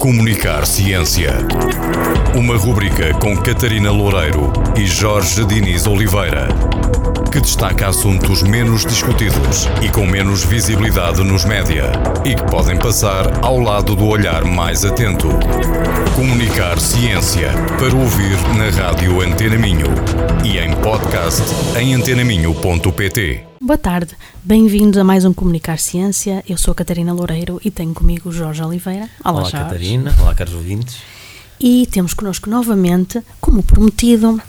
Comunicar Ciência. Uma rubrica com Catarina Loureiro e Jorge Diniz Oliveira, que destaca assuntos menos discutidos e com menos visibilidade nos média e que podem passar ao lado do olhar mais atento. Comunicar Ciência para ouvir na rádio Antena Minho e em podcast em antenaminho.pt. Boa tarde, bem-vindos a mais um Comunicar Ciência. Eu sou a Catarina Loureiro e tenho comigo Jorge Oliveira. Olá, Jorge. Catarina, olá, caros ouvintes. E temos connosco novamente, como prometido,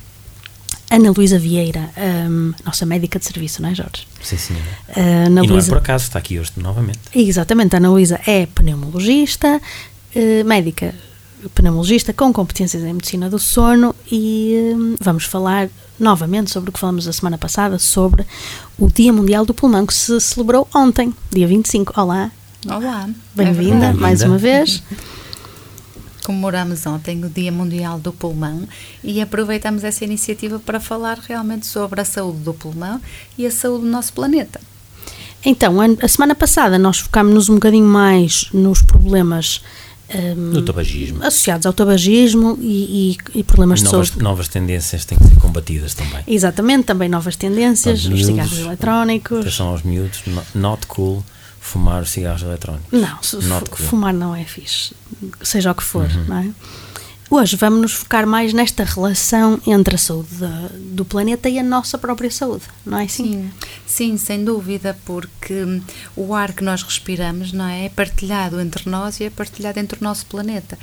Ana Luísa Vieira, hum, nossa médica de serviço, não é, Jorge? Sim, senhora. Uh, Ana e não é Luísa- por acaso, está aqui hoje novamente. Exatamente, a Ana Luísa é pneumologista, eh, médica pneumologista com competências em medicina do sono e eh, vamos falar novamente sobre o que falamos a semana passada, sobre o Dia Mundial do Pulmão que se celebrou ontem, dia 25. Olá, Olá, bem-vinda é mais uma vez. Comemoramos ontem o Dia Mundial do Pulmão e aproveitamos essa iniciativa para falar realmente sobre a saúde do pulmão e a saúde do nosso planeta. Então, a, a semana passada nós focámos-nos um bocadinho mais nos problemas ehm, No tabagismo. associados ao tabagismo e, e- e problemas de Novas, saúde. novas tendências têm que ser combatidas também. Exatamente, também novas tendências, Portanto, os miúdos, cigarros eletrónicos. Atenção aos miúdos, no- not cool fumar cigarros eletrónicos. Não, Not cool. fumar não é fixe, seja o que for, Uhum. não é? Hoje vamos nos focar mais nesta relação entre a saúde do planeta e a nossa própria saúde, não é assim? Sim, sim, sem dúvida, porque o ar que nós respiramos não é, é partilhado entre nós e é partilhado entre o nosso planeta.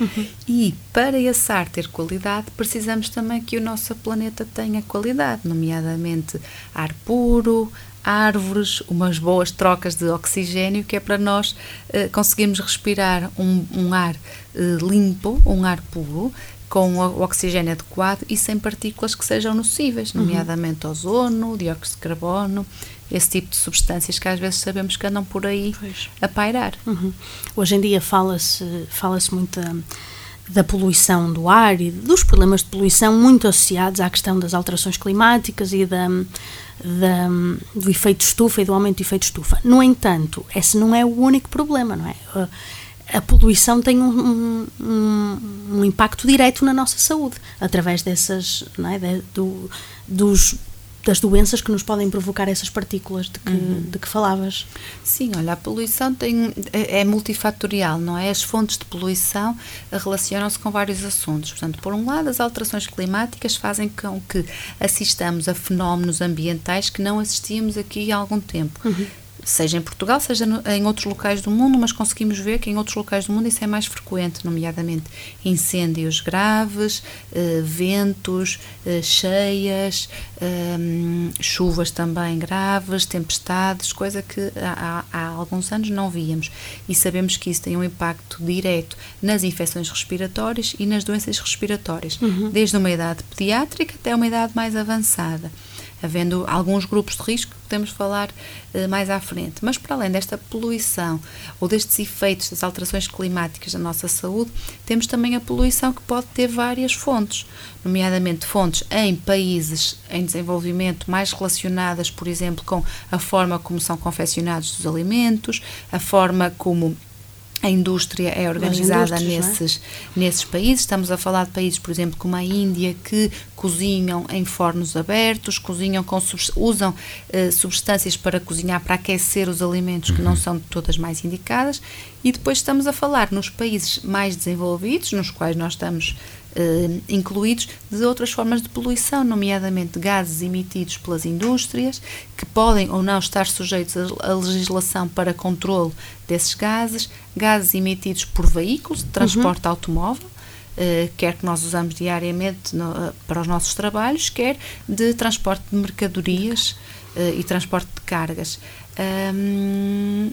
E para esse ar ter qualidade, precisamos também que o nosso planeta tenha qualidade, nomeadamente ar puro, árvores, umas boas trocas de oxigênio, que é para nós eh, conseguirmos respirar um, um ar eh, limpo, um ar puro, com o oxigênio adequado e sem partículas que sejam nocíveis, nomeadamente ozono, dióxido de carbono, esse tipo de substâncias que às vezes sabemos que andam por aí Pois. a pairar. Uhum. Hoje em dia fala-se fala muito da, da poluição do ar e dos problemas de poluição muito associados à questão das alterações climáticas e da, da- do efeito estufa e do aumento do efeito estufa. No entanto, esse não é o único problema, não é? A- poluição tem um, um- um- impacto direto na nossa saúde, através dessas, é? De- do- dos, das doenças que nos podem provocar essas partículas de que, de que falavas. Sim, olha, a poluição tem, é, é multifatorial, não é? As fontes de poluição eh, relacionam-se com vários assuntos. Portanto, por um lado, as alterações climáticas fazem com que assistamos a fenómenos ambientais que não assistíamos aqui há algum tempo. Seja em Portugal, seja no- em outros locais do mundo, mas conseguimos ver que em outros locais do mundo isso é mais frequente, nomeadamente incêndios graves, eh, ventos, eh, cheias, hum, chuvas também graves, tempestades, coisa que há, há- há alguns anos não víamos. E sabemos que isso tem um impacto direto nas infecções respiratórias e nas doenças respiratórias, desde uma idade pediátrica até uma idade mais avançada havendo alguns grupos de risco que podemos falar eh, mais à frente. Mas para além desta poluição ou destes efeitos das alterações climáticas na nossa saúde, temos também a poluição que pode ter várias fontes, nomeadamente fontes em países em desenvolvimento mais relacionadas, por exemplo, com a forma como são confeccionados os alimentos, a forma como a indústria é organizada indústrias, não é? nesses, nesses países. Estamos a falar de países, por exemplo, como a Índia, que cozinham em fornos abertos, cozinham com usam eh, substâncias para cozinhar, para aquecer os alimentos que não são de todas mais indicadas. E depois estamos a falar nos países mais desenvolvidos, nos quais nós estamos eh, incluídos, de outras formas de poluição, nomeadamente gases emitidos pelas indústrias, que podem ou não estar sujeitos à legislação para controle desses gases, gases emitidos por veículos de transporte automóvel, eh, quer que nós usamos diariamente no- eh, para os nossos trabalhos, quer de transporte de mercadorias eh, e transporte de cargas. Ahm,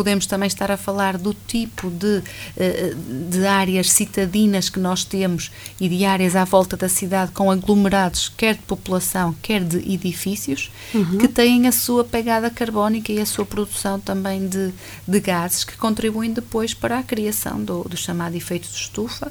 podemos também estar a falar do tipo de, eh, de áreas citadinas que nós temos e de áreas à volta da cidade com aglomerados, quer de população, quer de edifícios, que têm a sua pegada carbónica e a sua produção também de, de gases que contribuem depois para a criação do, do chamado efeito de estufa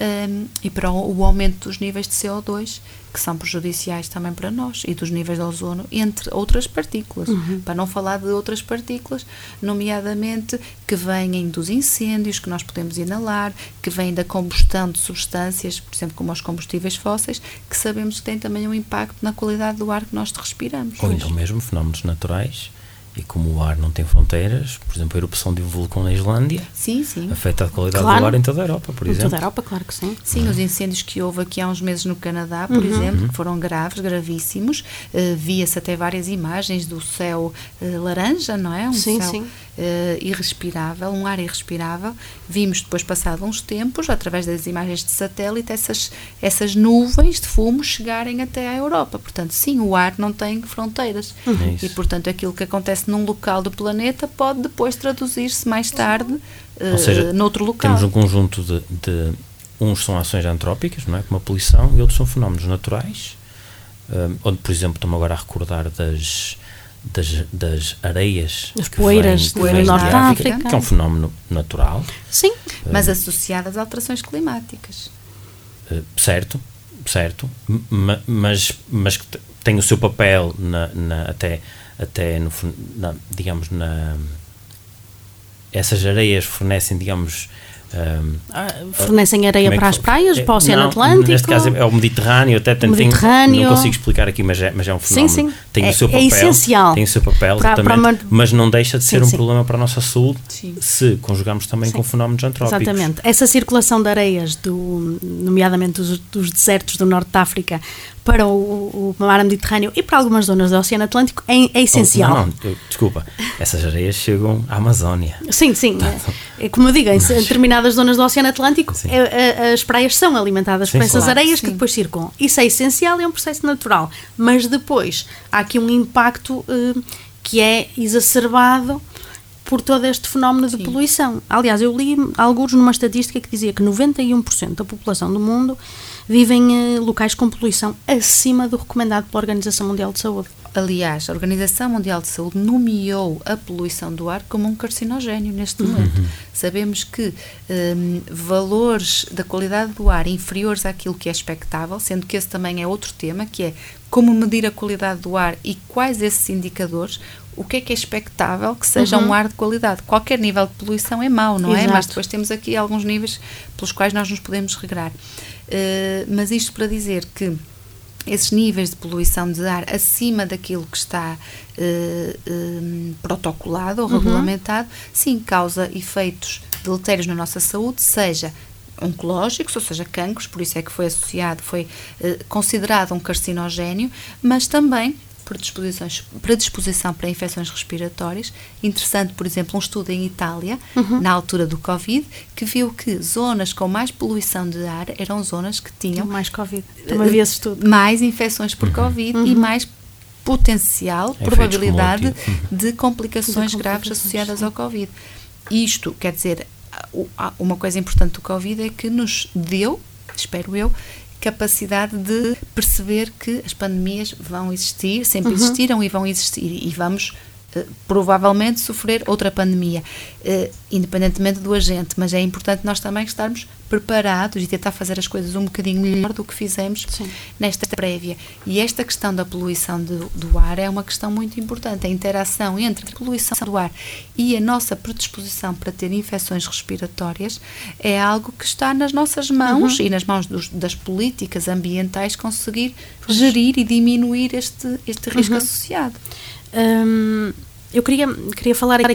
um, e para o, o aumento dos níveis de CO2 que que são prejudiciais também para nós e dos níveis de ozono, entre outras partículas. Uhum. Para não falar de outras partículas, nomeadamente que vêm dos incêndios que nós podemos inalar, que vêm da combustão de substâncias, por exemplo, como os combustíveis fósseis, que sabemos que têm também um impacto na qualidade do ar que nós respiramos. Ou então mesmo fenómenos naturais e como o ar não tem fronteiras, por exemplo, a erupção de um vulcão na Islândia Sim, sim. afeta a qualidade Claro. do ar em toda a Europa, por Em exemplo. toda a Europa, claro que sim. Sim, os incêndios que houve aqui há uns meses no Canadá, por exemplo, que foram graves, gravíssimos. Eh, Via-se até várias imagens do céu eh, laranja, não é? Um Sim, céu sim. Eh, irrespirável, um ar irrespirável. Vimos depois, passado uns tempos, através das imagens de satélite, essas, essas nuvens de fumo chegarem até à Europa. Portanto, sim, o ar não tem fronteiras. É isso. E, portanto, aquilo que acontece num local do planeta pode depois traduzir-se mais tarde eh, Ou seja, noutro local. Temos um conjunto de, de- Uns são ações antrópicas, não é? Como a poluição, e outros são fenómenos naturais, hum, onde, por exemplo, estou-me agora a recordar das, das, das areias. As poeiras que Norte de África, África. Que é um fenómeno natural, Sim, mas associadas a alterações climáticas. eh, certo, certo, ma- mas, mas que te- tem o seu papel na, na- até, até no, na, digamos, na. Essas areias fornecem, digamos. hum, ah, fornecem areia é para as praias, é, para o Oceano não, Atlântico. Neste caso é o Mediterrâneo, até Mediterrâneo. não consigo explicar aqui, mas é, mas é um Sim, fenómeno. sim. Tem É- o seu é papel. essencial Tem o seu papel, para- para uma- mas não deixa de ser Sim, um sim. problema para a nossa saúde Sim. se conjugamos também com fenómenos antrópicos. Exatamente. Essa circulação de areias, do, nomeadamente dos, dos desertos do norte de África, para o, o mar Mediterrâneo e para algumas zonas do Oceano Atlântico é, é essencial. Não, não, eu- desculpa, essas areias chegam à Amazónia. Sim, sim. É, é como eu digo, em determinadas zonas do Oceano Atlântico, é- é- as praias são alimentadas Sim, por essas claro. areias que Sim. depois circulam. Isso é essencial, é um processo natural. Mas depois há aqui um impacto eh, que é exacerbado por todo este fenómeno de Sim. poluição. Aliás, eu li alguns numa estatística que dizia que 91% da população do mundo vive em eh, locais com poluição acima do recomendado pela Organização Mundial de Saúde. Aliás, a Organização Mundial de Saúde nomeou a poluição do ar como um carcinogénio neste momento. Sabemos que hum, valores da qualidade do ar inferiores àquilo que é expectável, sendo que esse também é outro tema, que é como medir a qualidade do ar e quais esses indicadores, o que é que é expectável que seja um ar de qualidade. Qualquer nível de poluição é mau, não é? Exato. Mas depois temos aqui alguns níveis pelos quais nós nos podemos regrar. Uh, mas isto para dizer que esses níveis de poluição de ar acima daquilo que está eh, eh, protocolado ou regulamentado, sim, causa efeitos deletérios na nossa saúde, seja oncológicos, ou seja, cancros, por isso é que foi associado, foi eh, considerado um carcinogénio, mas também predisposições, predisposição para infecções respiratórias. Interessante, por exemplo, um estudo em Itália, na altura do Covid, que viu que zonas com mais poluição de ar eram zonas que tinham Mais Covid. Também vi esse estudo. mais infecções por Covid e mais potencial, Efeitos probabilidade de complicações De graves complicações, associadas sim. ao Covid. Isto, quer dizer, uma coisa importante do Covid é que nos deu, espero eu, capacidade de perceber que as pandemias vão existir, sempre existiram e vão existir e vamos provavelmente sofrer outra pandemia, eh, independentemente do agente, mas é importante nós também estarmos preparados e tentar fazer as coisas um bocadinho melhor do que fizemos Sim. nesta prévia. E esta questão da poluição do, do ar é uma questão muito importante. A interação entre a poluição do ar e a nossa predisposição para ter infecções respiratórias é algo que está nas nossas mãos e nas mãos dos- das políticas ambientais conseguir gerir e diminuir este, este risco associado. Hum, eu queria, queria falar aqui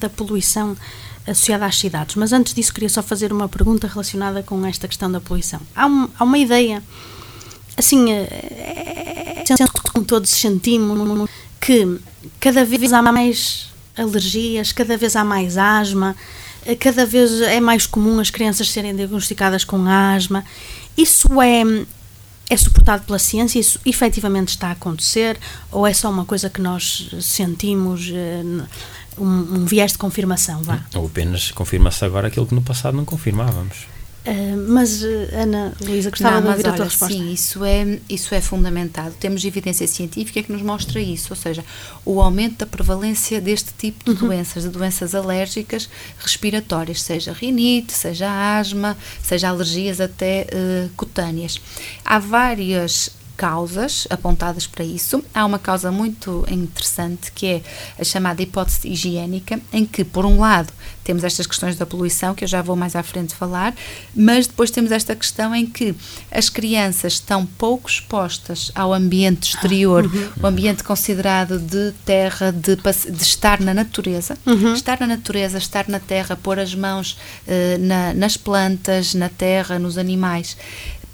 da poluição associada às cidades, mas antes disso queria só fazer uma pergunta relacionada com esta questão da poluição. Há, um- há uma ideia, assim, é, como todos sentimos, que cada vez há mais alergias, cada vez há mais asma, eh, cada vez é mais comum as crianças serem diagnosticadas com asma. Isso é, é suportado pela ciência? Isso efetivamente está a acontecer? Ou é só uma coisa que nós sentimos, eh, um, um viés de confirmação? Vá. Ou apenas confirma-se agora aquilo que no passado não confirmávamos. Uh, mas, Ana Luísa, gostava de ouvir olha, a tua resposta. Sim, isso é, isso é fundamentado. Temos evidência científica que nos mostra isso, ou seja, o aumento da prevalência deste tipo de uhum. doenças, de doenças alérgicas respiratórias, seja rinite, seja asma, seja alergias até uh, cutâneas. Há várias causas apontadas para isso. Há uma causa muito interessante que é a chamada hipótese higiênica, em que, por um lado, temos estas questões da poluição, que eu já vou mais à frente falar, mas depois temos esta questão em que as crianças estão pouco expostas ao ambiente exterior, uhum. o ambiente considerado de terra, de, de estar na natureza. Uhum. Estar na natureza, estar na terra, pôr as mãos uh, na, nas plantas, na terra, nos animais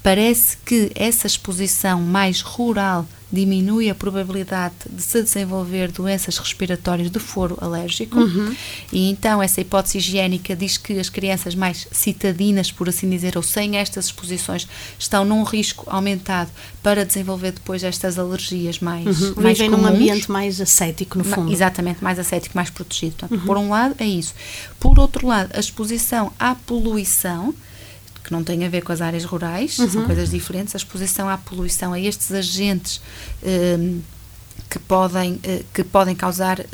parece que essa exposição mais rural diminui a probabilidade de se desenvolver doenças respiratórias de foro alérgico uhum. e então essa hipótese higiênica diz que as crianças mais citadinas, por assim dizer, ou sem estas exposições, estão num risco aumentado para desenvolver depois estas alergias mais, uhum. mais Vivem num ambiente mais ascético, no fundo. Exatamente, mais ascético, mais protegido. Portanto, uhum. Por um lado é isso. Por outro lado, a exposição à poluição que não tem a ver com as áreas rurais, uhum. são coisas diferentes. A exposição à poluição, a estes agentes um, que, podem, uh, que podem causar uh,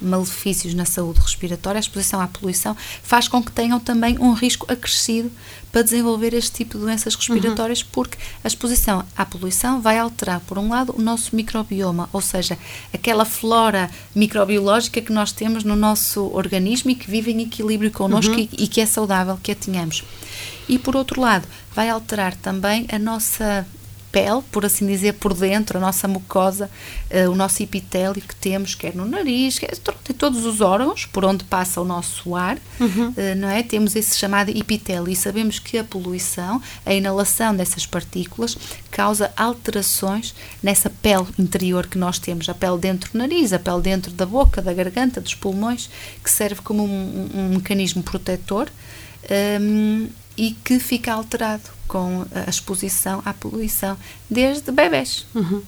malefícios na saúde respiratória, a exposição à poluição faz com que tenham também um risco acrescido para desenvolver este tipo de doenças respiratórias, uhum. porque a exposição à poluição vai alterar, por um lado, o nosso microbioma, ou seja, aquela flora microbiológica que nós temos no nosso organismo e que vive em equilíbrio connosco uhum. e, e que é saudável que a tenhamos e por outro lado vai alterar também a nossa pele, por assim dizer, por dentro, a nossa mucosa, uh, o nosso epitélio que temos, quer no nariz, quer em todos os órgãos por onde passa o nosso ar, uhum. uh, não é? Temos esse chamado epitélio e sabemos que a poluição, a inalação dessas partículas, causa alterações nessa pele interior que nós temos, a pele dentro do nariz, a pele dentro da boca, da garganta, dos pulmões, que serve como um, um mecanismo protetor. Um, e que fica alterado com a exposição à poluição desde bebés. Uhum.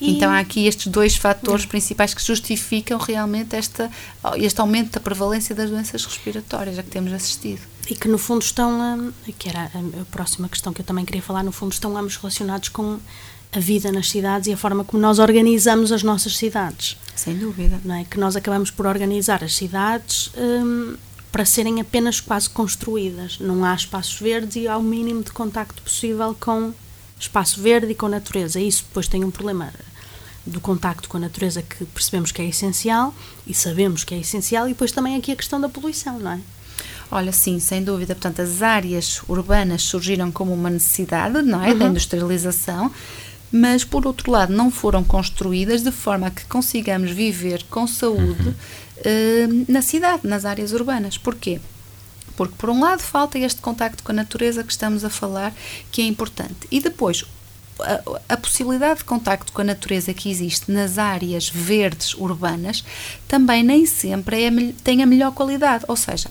Então há aqui estes dois fatores uhum. principais que justificam realmente esta, este aumento da prevalência das doenças respiratórias a que temos assistido. E que no fundo estão, que era a próxima questão que eu também queria falar, no fundo estão ambos relacionados com a vida nas cidades e a forma como nós organizamos as nossas cidades. Sem dúvida. Não é? Que nós acabamos por organizar as cidades hum, para serem apenas quase construídas. Não há espaços verdes e há o mínimo de contacto possível com espaço verde e com a natureza. Isso depois tem um problema do contacto com a natureza que percebemos que é essencial e sabemos que é essencial e depois também aqui a questão da poluição, não é? Olha, sim, sem dúvida. Portanto, as áreas urbanas surgiram como uma necessidade, não é? Uhum. Da industrialização, mas por outro lado não foram construídas de forma a que consigamos viver com saúde uhum. uh, na cidade, nas áreas urbanas. Porquê? Porque por um lado falta este contacto com a natureza que estamos a falar, que é importante. E depois a, a, possibilidade de contacto com a natureza que existe nas áreas verdes urbanas também nem sempre é, tem a melhor qualidade, ou seja,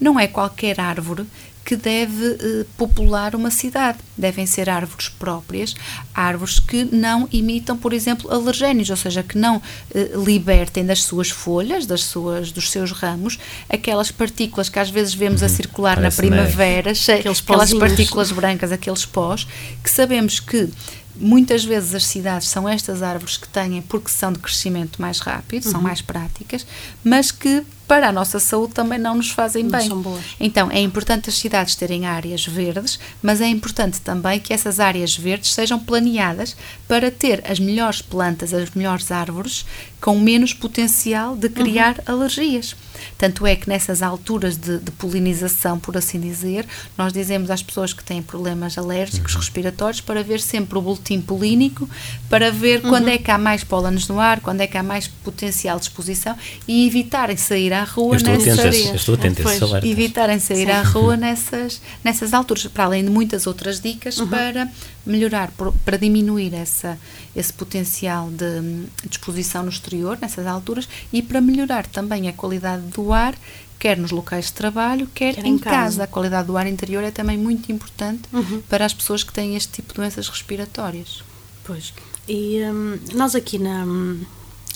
não é qualquer árvore que deve eh, popular uma cidade. Devem ser árvores próprias, árvores que não imitam, por exemplo, alergénios, ou seja, que não eh, libertem das suas folhas, das suas, dos seus ramos, aquelas partículas que às vezes vemos uhum. a circular Parece na primavera, aqueles aquelas partículas brancas, aqueles pós, que sabemos que muitas vezes as cidades são estas árvores que têm porque são de crescimento mais rápido, uhum. são mais práticas, mas que para a nossa saúde também não nos fazem não bem. Então é importante as cidades terem áreas verdes, mas é importante também que essas áreas verdes sejam planeadas para ter as melhores plantas, as melhores árvores com menos potencial de criar uhum. alergias. Tanto é que nessas alturas de, de, polinização, por assim dizer, nós dizemos às pessoas que têm problemas alérgicos uhum. respiratórios para ver sempre o boletim polínico, para ver uhum. quando é que há mais pólenes no ar, quando é que há mais potencial de exposição e evitarem sair à rua eu estou nessas atento, estou atento depois, evitarem sair Sim. à rua nessas, nessas alturas, para além de muitas outras dicas uhum. para melhorar, para diminuir essa, esse potencial de, de exposição no exterior, nessas alturas, e para melhorar também a qualidade do ar quer nos locais de trabalho, quer, quer em, em casa. casa. A qualidade do ar interior é também muito importante uhum. para as pessoas que têm este tipo de doenças respiratórias. Pois. E hum, nós aqui na,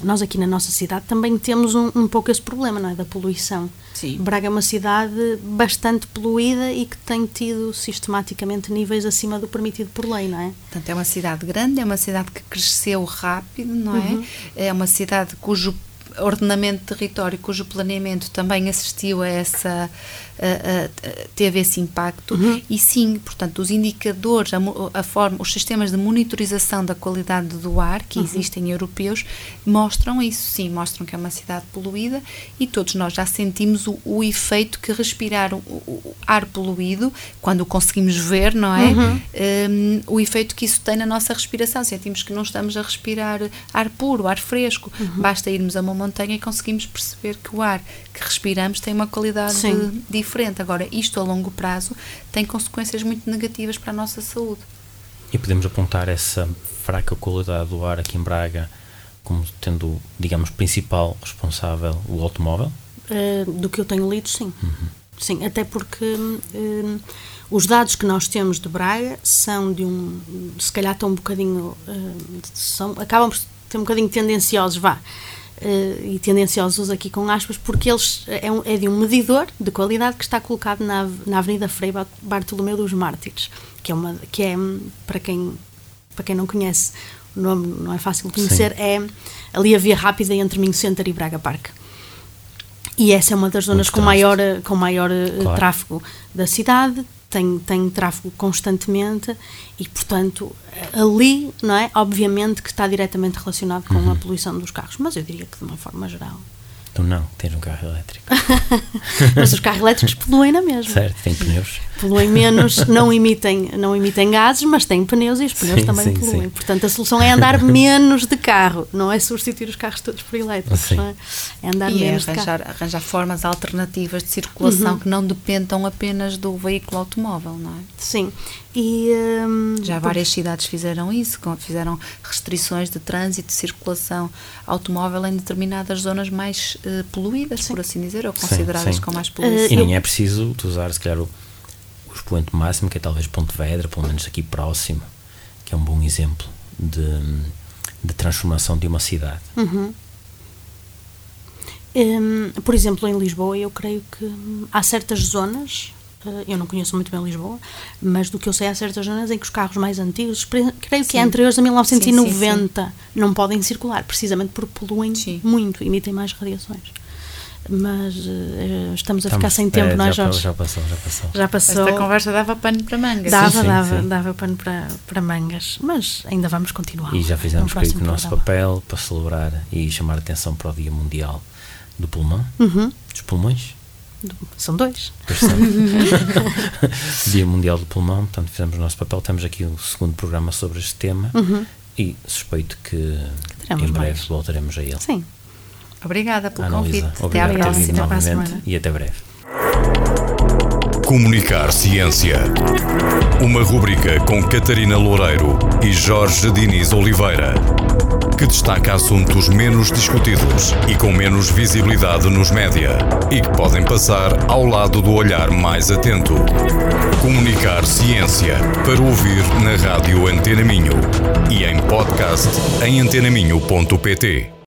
nós aqui na nossa cidade também temos um, um pouco esse problema, não é? Da poluição. Sim. Braga é uma cidade bastante poluída e que tem tido sistematicamente níveis acima do permitido por lei, não é? Portanto, é uma cidade grande, é uma cidade que cresceu rápido, não Uhum. é? É uma cidade cujo ordenamento de território, cujo planeamento também assistiu a essa a- teve esse impacto e sim, portanto, os indicadores, a, a forma, os sistemas de monitorização da qualidade do ar que existem europeus mostram isso, sim, mostram que é uma cidade poluída e todos nós já sentimos o, o efeito que respirar o, o- ar poluído, quando o conseguimos ver, não é? Hum, o efeito que isso tem na nossa respiração. Sentimos que não estamos a respirar ar puro, ar fresco. Basta irmos a uma montanha e conseguimos perceber que o ar que respiramos tem uma qualidade Sim. diferente. Agora, isto a longo prazo tem consequências muito negativas para a nossa saúde. E podemos apontar essa fraca qualidade do ar aqui em Braga como tendo, digamos, principal responsável o automóvel? Uh, do que eu tenho lido, sim. Sim, até porque hum, os dados que nós temos de Braga são de um. Se calhar estão um bocadinho. hum, são, acabam por ter um bocadinho tendenciosos, vá. Uh, e tendenciosos aqui com aspas, porque eles é, um- é de um medidor de qualidade que está colocado na, na Avenida Frei Bar- Bartolomeu dos Mártires, que é uma que é hum, para quem para quem não conhece o nome não é fácil de conhecer, é ali a via rápida entre Minho Center e Braga Parque. E essa é uma das zonas com maior, eh, com maior eh, Claro. tráfego da cidade, tem, tem tráfego constantemente e, portanto, ali, não é? Obviamente que está diretamente relacionado com Uhum. a poluição dos carros, mas eu diria que de uma forma geral. Então não, tens um carro elétrico. Mas os carros elétricos poluem na mesma. certo, tem pneus. Poluem menos, não emitem, não emitem gases, mas têm pneus e os pneus Sim, também sim, poluem. sim. Portanto, a solução é andar menos de carro, não é substituir os carros todos por elétricos, é? É andar E é menos de carro. arranjar, arranjar formas alternativas de circulação que não dependam apenas do veículo automóvel, não é? Sim. E, hum, Já várias cidades fizeram isso, fizeram restrições de trânsito, de circulação automóvel em determinadas zonas mais eh, poluídas, por assim dizer, ou consideradas sim. com mais Eh, poluição. E eu- nem é preciso usar, se calhar, o, o expoente máximo, que é talvez Pontevedra, pelo menos aqui próximo, que é um bom exemplo de, de transformação de uma cidade. Uhum. Hum, por exemplo, em Lisboa, eu creio que há certas zonas, eh, eu não conheço muito bem Lisboa, mas do que eu sei, há certas zonas em que os carros mais antigos, creio que Sim. é anteriores a Sim, 1990, não podem circular, precisamente porque poluem Sim. muito, emitem mais radiações. Mas eh, estamos a ficar Estamos- sem tempo, é, não é, já, Jorge? já passou, já passou. Já passou. Esta conversa dava pano para manga. Dava, Sim, sim, dava, sim. dava pano para, para mangas, mas ainda vamos continuar. E já fizemos creio que o nosso papel para celebrar e chamar a atenção para o Dia Mundial do Pulmão, Uhum. dos pulmões. São dois. Dia Mundial do Pulmão, portanto fizemos o nosso papel. Temos aqui o segundo programa sobre este tema Uhum. e suspeito que teremos em breve mais. voltaremos a ele. Sim. Obrigada pelo Analisa, convite. Até à próxima. Até semana. e até breve. Comunicar Ciência. Uma rubrica com Catarina Loureiro e Jorge Diniz Oliveira, que destaca assuntos menos discutidos e com menos visibilidade nos média e que podem passar ao lado do olhar mais atento. Comunicar Ciência para ouvir na rádio Antena Minho e em podcast em antenaminho.pt.